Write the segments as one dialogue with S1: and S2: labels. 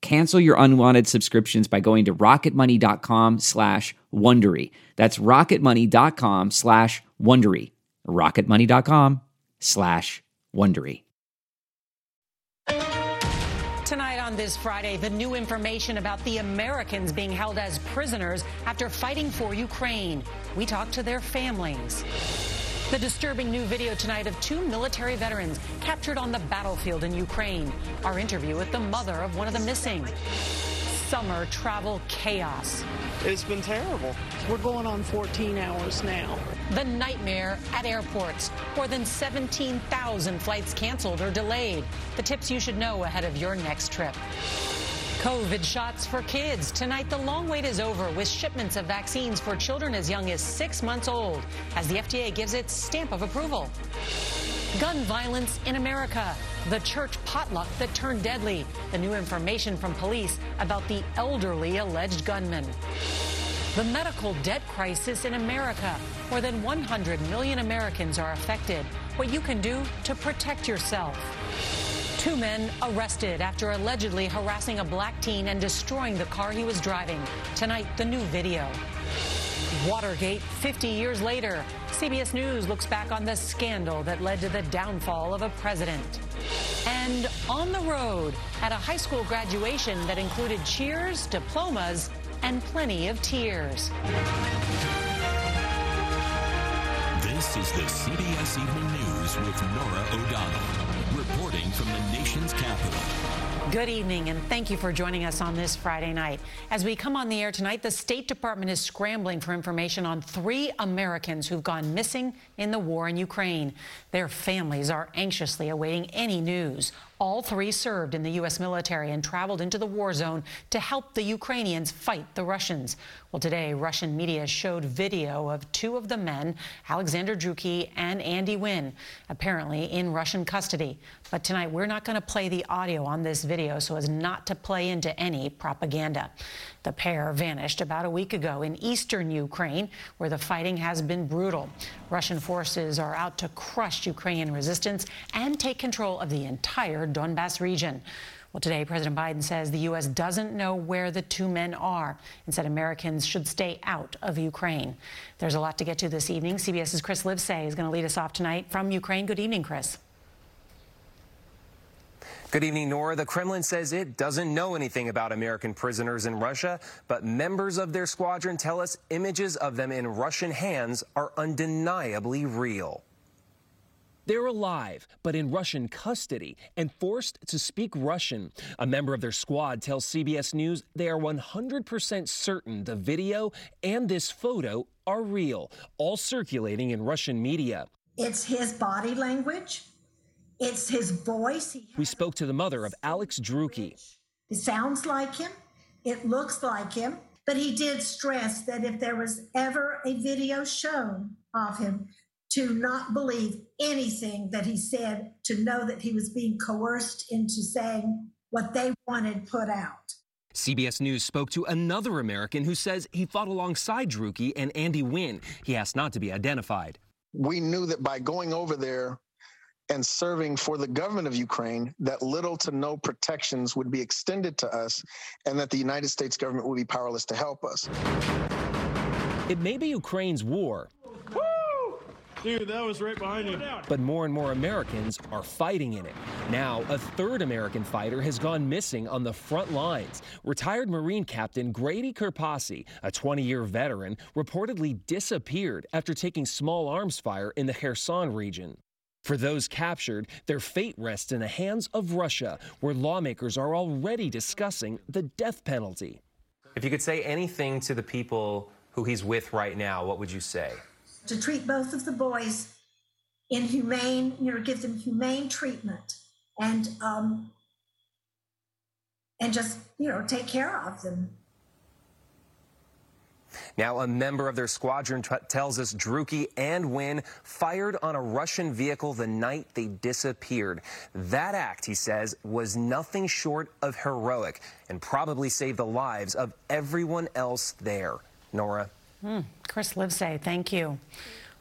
S1: Cancel your unwanted subscriptions by going to rocketmoney.com slash Wondery. That's rocketmoney.com slash Wondery. rocketmoney.com slash Wondery.
S2: Tonight on this Friday, the new information about the Americans being held as prisoners after fighting for Ukraine. We talk to their families. The disturbing new video tonight of two military veterans captured on the battlefield in Ukraine. Our interview with the mother of one of the missing. Summer travel chaos.
S3: It's been terrible.
S4: We're going on 14 hours now.
S2: The nightmare at airports. More than 17,000 flights canceled or delayed. The tips you should know ahead of your next trip. COVID shots for kids. Tonight, the long wait is over with shipments of vaccines for children as young as six months old as the FDA gives its stamp of approval. Gun violence in America. The church potluck that turned deadly. The new information from police about the elderly alleged gunman. The medical debt crisis in America. More than 100 million Americans are affected. What you can do to protect yourself. Two men arrested after allegedly harassing a black teen and destroying the car he was driving. Tonight, the new video. Watergate 50 years later. CBS News looks back on the scandal that led to the downfall of a president. And on the road at a high school graduation that included cheers, diplomas, and plenty of tears.
S5: This is the CBS Evening News with Norah O'Donnell, reporting from the nation's capital.
S2: Good evening, and thank you for joining us on this Friday night. As we come on the air tonight, the State Department is scrambling for information on three Americans who've gone missing in the war in Ukraine. Their families are anxiously awaiting any news. All three served in the U.S. military and traveled into the war zone to help the Ukrainians fight the Russians. Well, today, Russian media showed video of two of the men, Alexander Drueke and Andy Huynh, apparently in Russian custody. But tonight, we're not going to play the audio on this video so as not to play into any propaganda. The pair vanished about a week ago in eastern Ukraine, where the fighting has been brutal. Russian forces are out to crush Ukrainian resistance and take control of the entire Donbass region. Well, today, President Biden says the U.S. doesn't know where the two men are and said Americans should stay out of Ukraine. There's a lot to get to this evening. CBS's Chris Livesay is going to lead us off tonight from Ukraine. Good evening, Chris.
S6: Good evening, Norah. The Kremlin says it doesn't know anything about American prisoners in Russia, but members of their squadron tell us images of them in Russian hands are undeniably real.
S7: They're alive, but in Russian custody and forced to speak Russian. A member of their squad tells CBS News they are 100% certain the video and this photo are real, all circulating in Russian media.
S8: It's his body language. It's his voice.
S7: We spoke to the mother of Alex Drueke.
S8: It sounds like him. It looks like him. But he did stress that if there was ever a video shown of him, to not believe anything that he said, to know that he was being coerced into saying what they wanted put out.
S7: CBS News spoke to another American who says he fought alongside Drueke and Andy Huynh. He asked not to be identified.
S3: We knew that by going over there and serving for the government of Ukraine, that little to no protections would be extended to us and that the United States government would be powerless to help us.
S7: It may be Ukraine's war.
S9: Dude, that was right behind you.
S7: But more and more Americans are fighting in it. Now, a third American fighter has gone missing on the front lines. Retired Marine Captain Grady Kurpasi, a 20 year veteran, reportedly disappeared after taking small arms fire in the Kherson region. For those captured, their fate rests in the hands of Russia, where lawmakers are already discussing the death penalty.
S6: If you could say anything to the people who he's with right now, what would you say?
S8: To treat both of the boys in humane, you know, give them humane treatment and um, and just you know take care of them.
S6: Now, a member of their squadron tells us Drueke and Huynh fired on a Russian vehicle the night they disappeared. That act, he says, was nothing short of heroic and probably saved the lives of everyone else there. Norah.
S2: Hmm. Chris Livesay, thank you.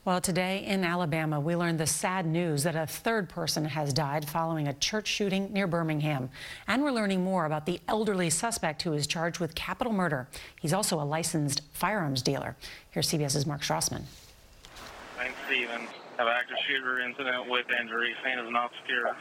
S2: Well, today in Alabama, we learned the sad news that a third person has died following a church shooting near Birmingham. And we're learning more about the elderly suspect who is charged with capital murder. He's also a licensed firearms dealer. Here's CBS's Mark Strassman.
S10: St. Stephen's, have active shooter incident with injury. Scene is not secure.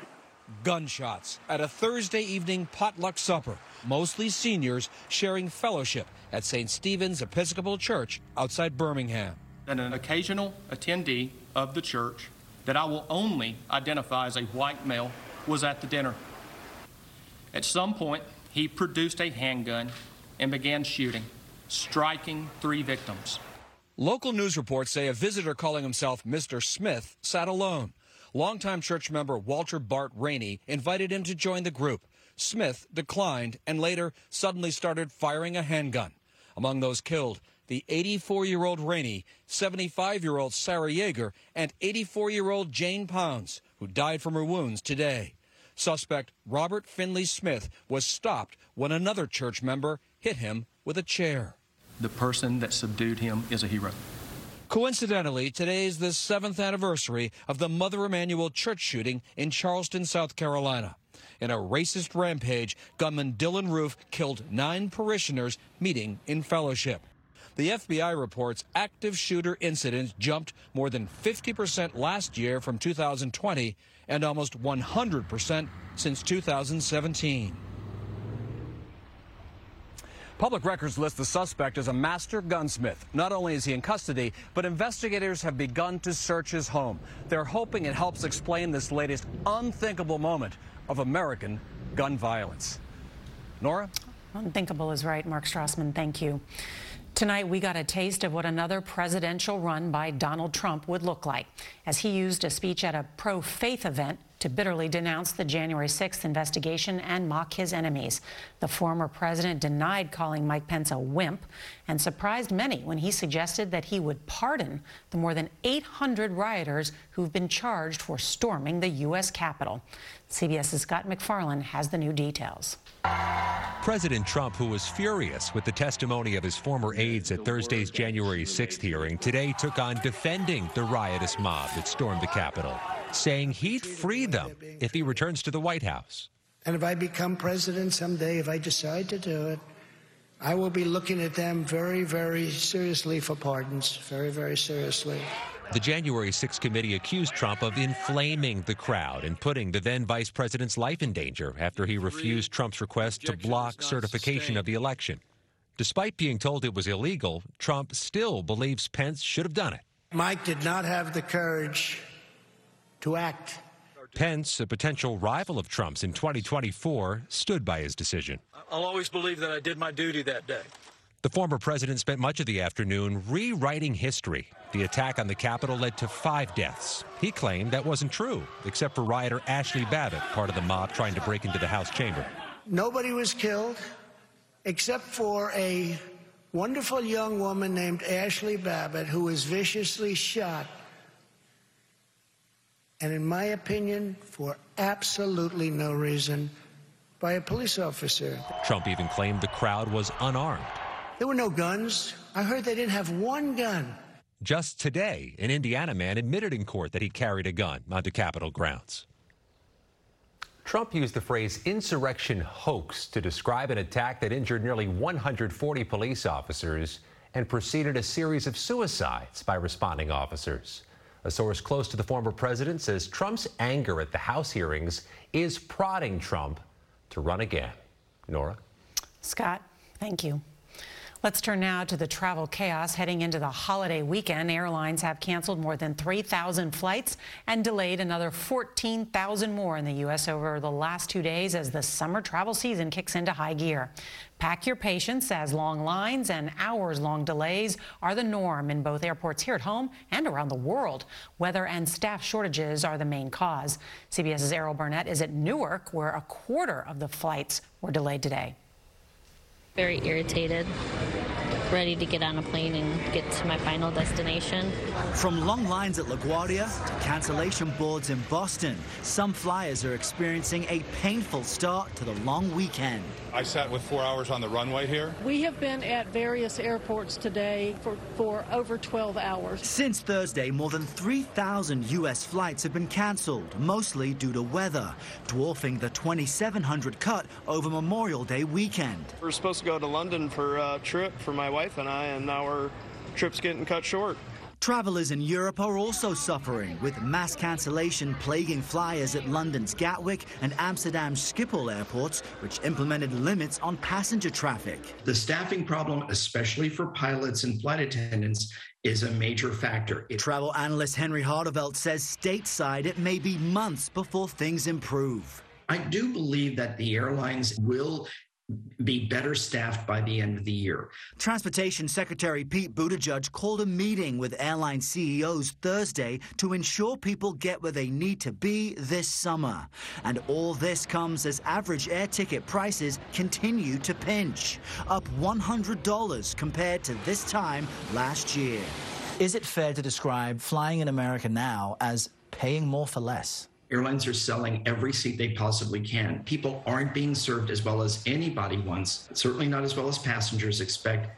S11: Gunshots at a Thursday evening potluck supper. Mostly seniors sharing fellowship at St. Stephen's Episcopal Church outside Birmingham
S12: that an occasional attendee of the church that I will only identify as a white male was at the dinner. At some point, he produced a handgun and began shooting, striking three victims.
S11: Local news reports say a visitor calling himself Mr. Smith sat alone. Longtime church member Walter Bart Rainey invited him to join the group. Smith declined and later suddenly started firing a handgun. Among those killed, the 84 year old Rainey, 75 year old Sarah Yeager, and 84 year old Jane Pounds, who died from her wounds today. Suspect Robert Finley Smith was stopped when another church member hit him with a chair.
S12: The person that subdued him is a hero.
S11: Coincidentally, today is the seventh anniversary of the Mother Emanuel church shooting in Charleston, South Carolina. In a racist rampage, gunman Dylann Roof killed nine parishioners meeting in fellowship. The FBI reports active shooter incidents jumped more than 50% last year from 2020 and almost 100% since 2017. Public records list the suspect as a master gunsmith. Not only is he in custody, but investigators have begun to search his home. They're hoping it helps explain this latest unthinkable moment of American gun violence. Norah?
S2: Unthinkable is right, Mark Strassman. Thank you. Tonight, we got a taste of what another presidential run by Donald Trump would look like as he used a speech at a pro faith event to bitterly denounce the January 6th investigation and mock his enemies. The former president denied calling Mike Pence a wimp and surprised many when he suggested that he would pardon the more than 800 rioters who've been charged for storming the U.S. Capitol. CBS's Scott MacFarlane has the new details.
S13: President Trump, who was furious with the testimony of his former aides at Thursday's January 6th hearing, today took on defending the riotous mob that stormed the Capitol, saying he'd free them if he returns to the White House.
S14: And if I become president someday, if I decide to do it, I will be looking at them very, very seriously for pardons, very, very seriously.
S13: The January 6 committee accused Trump of inflaming the crowd and putting the then vice president's life in danger after he refused Trump's request to block certification of the election. Despite being told it was illegal, Trump still believes Pence should have done it.
S14: Mike did not have the courage to act.
S13: Pence, a potential rival of Trump's in 2024, stood by his decision.
S15: I'll always believe that I did my duty that day.
S13: The former president spent much of the afternoon rewriting history. The attack on the Capitol led to five deaths. He claimed that wasn't true, except for rioter Ashley Babbitt, part of the mob trying to break into the House chamber.
S14: Nobody was killed except for a wonderful young woman named Ashley Babbitt who was viciously shot and in my opinion, for absolutely no reason, by a police officer.
S13: Trump even claimed the crowd was unarmed.
S14: There were no guns. I heard they didn't have one gun.
S13: Just today, an Indiana man admitted in court that he carried a gun onto Capitol grounds. Trump used the phrase insurrection hoax to describe an attack that injured nearly 140 police officers and preceded a series of suicides by responding officers. A source close to the former president says Trump's anger at the House hearings is prodding Trump to run again. Norah?
S2: Scott, thank you. Let's turn now to the travel chaos heading into the holiday weekend. Airlines have canceled more than 3,000 flights and delayed another 14,000 more in the U.S. over the last two days as the summer travel season kicks into high gear. Pack your patience as long lines and hours long delays are the norm in both airports here at home and around the world. Weather and staff shortages are the main cause. CBS's Errol Burnett is at Newark, where a quarter of the flights were delayed today.
S16: Very irritated, ready to get on a plane and get to my final destination.
S17: From long lines at LaGuardia to cancellation boards in Boston, some flyers are experiencing a painful start to the long weekend.
S18: I sat with four hours on the runway here.
S4: We have been at various airports today for, for over 12 hours.
S17: Since Thursday, more than 3,000 U.S. flights have been cancelled, mostly due to weather, dwarfing the 2,700 cut over Memorial Day weekend.
S19: We're supposed to go to London for a trip for my wife and I, and now our trip's getting cut short.
S17: Travelers in Europe are also suffering, with mass cancellation plaguing flyers at London's Gatwick and Amsterdam's Schiphol airports, which implemented limits on passenger traffic.
S20: The staffing problem, especially for pilots and flight attendants, is a major factor.
S17: It Travel analyst Henry Harteveldt says stateside it may be months before things improve.
S20: I do believe that the airlines will be better staffed by the end of the year.
S17: Transportation Secretary Pete Buttigieg called a meeting with airline CEOs Thursday to ensure people get where they need to be this summer. And all this comes as average air ticket prices continue to pinch, up $100 compared to this time last year. Is it fair to describe flying in America now as paying more for less?
S20: Airlines are selling every seat they possibly can. People aren't being served as well as anybody wants, certainly not as well as passengers expect.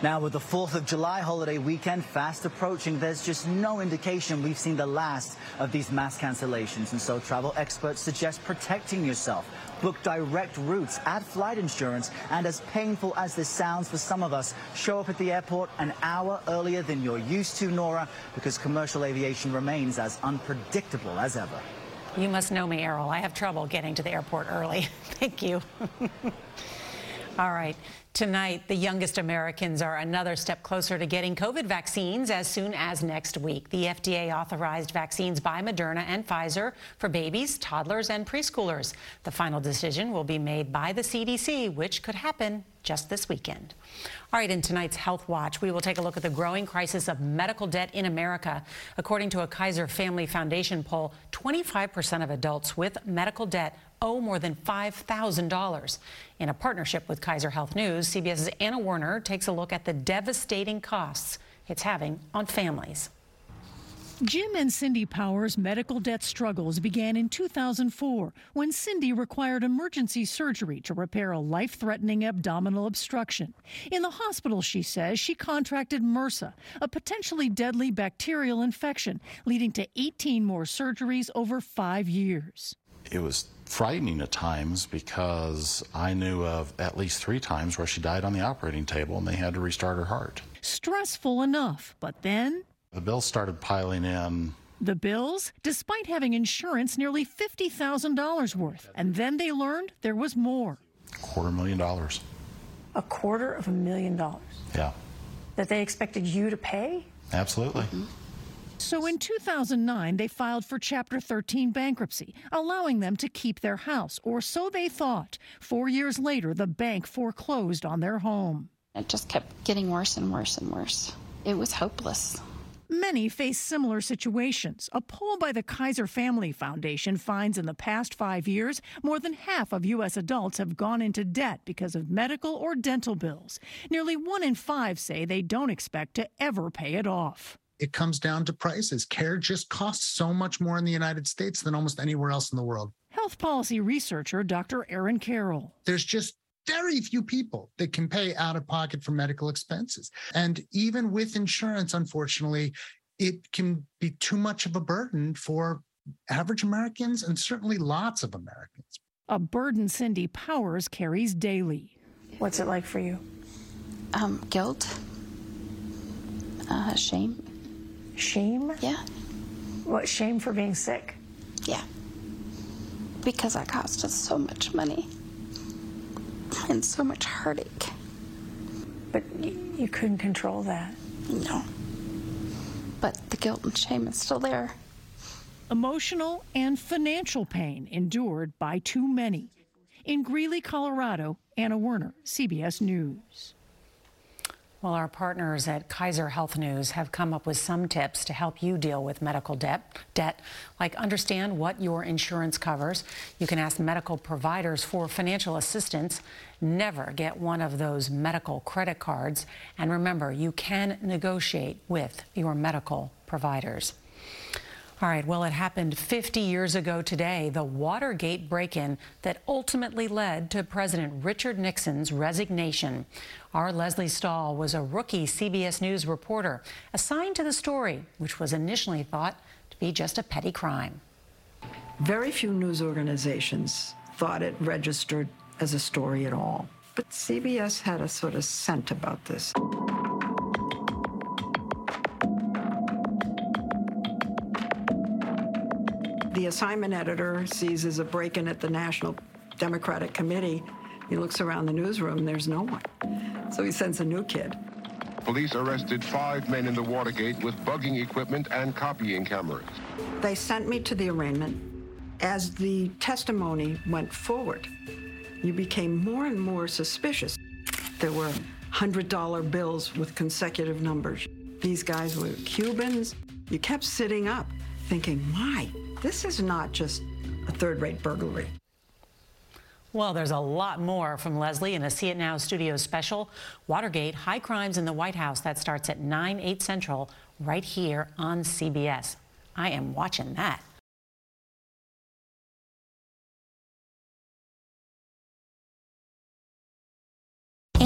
S17: Now, with the 4th of July holiday weekend fast approaching, there's just no indication we've seen the last of these mass cancellations. And so travel experts suggest protecting yourself. Book direct routes, add flight insurance, and as painful as this sounds for some of us, show up at the airport an hour earlier than you're used to, Norah, because commercial aviation remains as unpredictable as ever.
S2: You must know me, Errol. I have trouble getting to the airport early. Thank you. All right. Tonight, the youngest Americans are another step closer to getting COVID vaccines as soon as next week. The FDA authorized vaccines by Moderna and Pfizer for babies, toddlers, and preschoolers. The final decision will be made by the CDC, which could happen just this weekend. All right, in tonight's Health Watch, we will take a look at the growing crisis of medical debt in America. According to a Kaiser Family Foundation poll, 25% of adults with medical debt owe more than $5,000. In a partnership with Kaiser Health News, CBS's Anna Werner takes a look at the devastating costs it's having on families.
S21: Jim and Cindy Powers' medical debt struggles began in 2004 when Cindy required emergency surgery to repair a life threatening abdominal obstruction. In the hospital, she says, she contracted MRSA, a potentially deadly bacterial infection, leading to 18 more surgeries over five years.
S22: It was frightening at times because I knew of at least three times where she died on the operating table and they had to restart her heart.
S21: Stressful enough, but then.
S22: The bills started piling in.
S21: The bills, despite having insurance nearly $50,000 worth. And then they learned there was more.
S22: Quarter million dollars.
S23: A quarter of a million dollars?
S22: Yeah.
S23: That they expected you to pay?
S22: Absolutely. Mm-hmm.
S21: So in 2009, they filed for Chapter 13 bankruptcy, allowing them to keep their house, or so they thought. Four years later, the bank foreclosed on their home.
S24: It just kept getting worse and worse and worse. It was hopeless.
S21: Many face similar situations. A poll by the Kaiser Family Foundation finds in the past five years, more than half of U.S. adults have gone into debt because of medical or dental bills. Nearly one in five say they don't expect to ever pay it off.
S25: It comes down to prices. Care just costs so much more in the United States than almost anywhere else in the world.
S21: Health policy researcher Dr. Aaron Carroll.
S25: There's just very few people that can pay out of pocket for medical expenses. And even with insurance, unfortunately, it can be too much of a burden for average Americans and certainly lots of Americans.
S21: A burden Cindy Powers carries daily.
S23: What's it like for you?
S24: Um, guilt, uh, shame.
S23: Shame?
S24: Yeah.
S23: What, shame for being sick?
S24: Yeah. Because that cost us so much money and so much heartache.
S23: But you, you couldn't control that.
S24: No. But the guilt and shame is still there.
S21: Emotional and financial pain endured by too many. In Greeley, Colorado, Anna Werner, CBS News.
S2: Well, our partners at Kaiser Health News have come up with some tips to help you deal with medical debt, debt, like understand what your insurance covers. You can ask medical providers for financial assistance. Never get one of those medical credit cards. And remember, you can negotiate with your medical providers. All right, well, it happened 50 years ago today, the Watergate break in that ultimately led to President Richard Nixon's resignation. Our Lesley Stahl was a rookie CBS News reporter assigned to the story, which was initially thought to be just a petty crime.
S26: Very few news organizations thought it registered as a story at all. But CBS had a sort of scent about this. Assignment editor sees as a break in at the National Democratic Committee. He looks around the newsroom, there's no one. So he sends a new kid.
S27: Police arrested five men in the Watergate with bugging equipment and copying cameras.
S26: They sent me to the arraignment. As the testimony went forward, you became more and more suspicious. There were $100 bills with consecutive numbers. These guys were Cubans. You kept sitting up thinking, my, this is not just a third rate burglary.
S2: Well, there's a lot more from Lesley in a See It Now studio special. Watergate, High Crimes in the White House. That starts at 9, 8 Central, right here on CBS. I am watching that.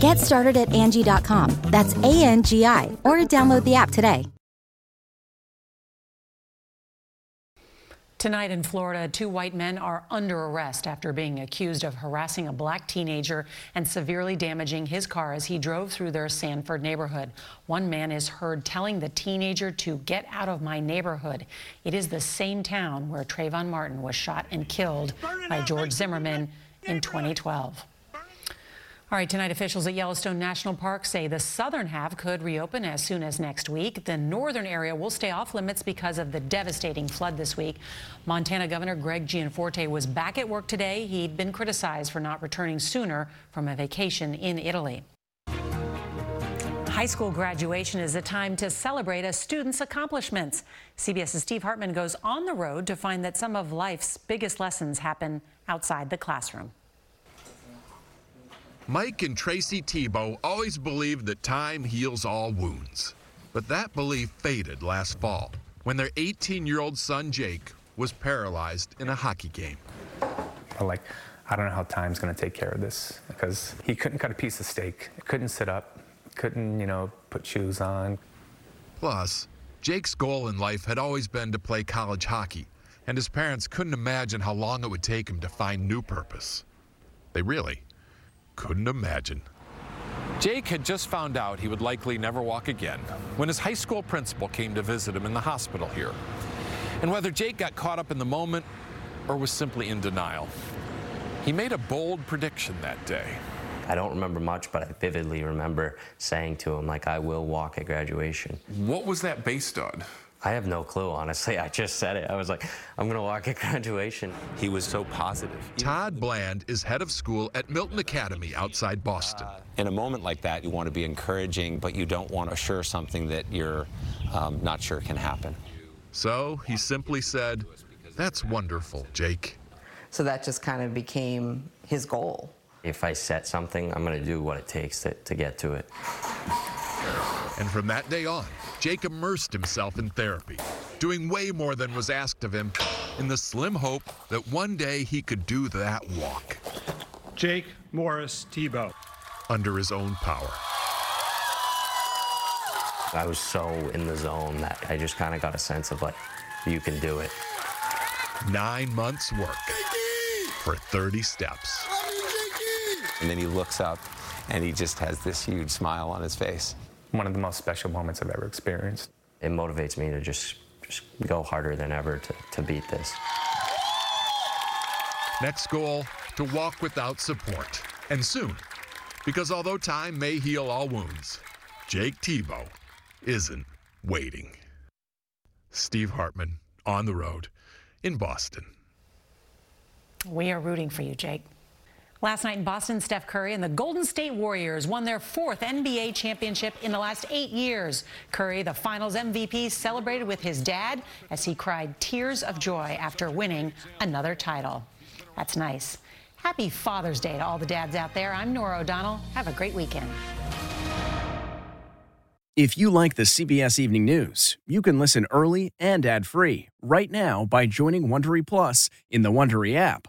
S28: Get started at Angi.com. That's A N G I, or download the app today.
S2: Tonight in Florida, two white men are under arrest after being accused of harassing a black teenager and severely damaging his car as he drove through their Sanford neighborhood. One man is heard telling the teenager to get out of my neighborhood. It is the same town where Trayvon Martin was shot and killed by George Zimmerman in 2012. All right, tonight officials at Yellowstone National Park say the southern half could reopen as soon as next week. The northern area will stay off limits because of the devastating flood this week. Montana Governor Greg Gianforte was back at work today. He'd been criticized for not returning sooner from a vacation in Italy. High school graduation is a time to celebrate a student's accomplishments. CBS's Steve Hartman goes on the road to find that some of life's biggest lessons happen outside the classroom.
S29: Mike and Tracy Tebow always believed that time heals all wounds. But that belief faded last fall when their 18 year old son Jake was paralyzed in a hockey game.
S30: Like, I don't know how time's going to take care of this because he couldn't cut a piece of steak, couldn't sit up, couldn't, you know, put shoes on.
S29: Plus, Jake's goal in life had always been to play college hockey, and his parents couldn't imagine how long it would take him to find new purpose. They really couldn't imagine.
S13: Jake had just found out he would likely never walk again when his high school principal came to visit him in the hospital here. And whether Jake got caught up in the moment or was simply in denial, he made a bold prediction that day.
S31: I don't remember much, but I vividly remember saying to him, like, I will walk at graduation.
S32: What was that based on?
S31: I have no clue, honestly. I just said it. I was like, I'm going to walk at graduation.
S33: He was so positive.
S29: Todd Bland is head of school at Milton Academy outside Boston.
S33: In a moment like that, you want to be encouraging, but you don't want to assure something that you're um, not sure can happen.
S29: So he simply said, That's wonderful, Jake.
S34: So that just kind of became his goal.
S31: If I set something, I'm going to do what it takes to, to get to it.
S29: And from that day on, Jake immersed himself in therapy, doing way more than was asked of him, in the slim hope that one day he could do that walk.
S35: Jake Morris Tebow.
S29: Under his own power.
S31: I was so in the zone that I just kind of got a sense of like, you can do it.
S29: Nine months' work for 30 steps.
S33: And then he looks up and he just has this huge smile on his face.
S30: One of the most special moments I've ever experienced.
S31: It motivates me to just, just go harder than ever to, to beat this.
S29: Next goal to walk without support. And soon, because although time may heal all wounds, Jake Tebow isn't waiting. Steve Hartman on the road in Boston.
S2: We are rooting for you, Jake. Last night in Boston, Steph Curry and the Golden State Warriors won their fourth NBA championship in the last eight years. Curry, the finals MVP, celebrated with his dad as he cried tears of joy after winning another title. That's nice. Happy Father's Day to all the dads out there. I'm Norah O'Donnell. Have a great weekend.
S36: If you like the CBS Evening News, you can listen early and ad-free right now by joining Wondery Plus in the Wondery app